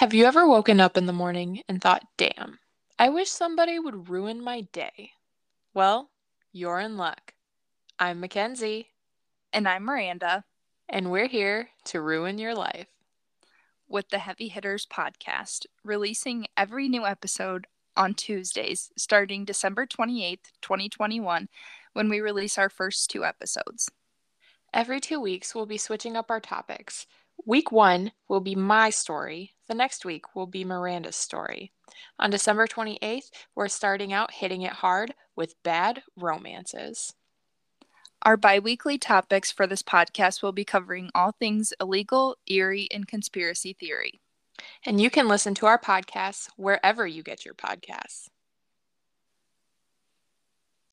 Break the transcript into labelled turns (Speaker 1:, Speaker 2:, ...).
Speaker 1: Have you ever woken up in the morning and thought, damn, I wish somebody would ruin my day? Well, you're in luck. I'm Mackenzie.
Speaker 2: And I'm Miranda.
Speaker 1: And we're here to ruin your life.
Speaker 2: With the Heavy Hitters podcast, releasing every new episode on Tuesdays, starting December 28th, 2021, when we release our first two episodes.
Speaker 1: Every two weeks, we'll be switching up our topics. Week one will be my story. The next week will be Miranda's story. On December 28th, we're starting out hitting it hard with bad romances.
Speaker 2: Our bi weekly topics for this podcast will be covering all things illegal, eerie, and conspiracy theory.
Speaker 1: And you can listen to our podcasts wherever you get your podcasts.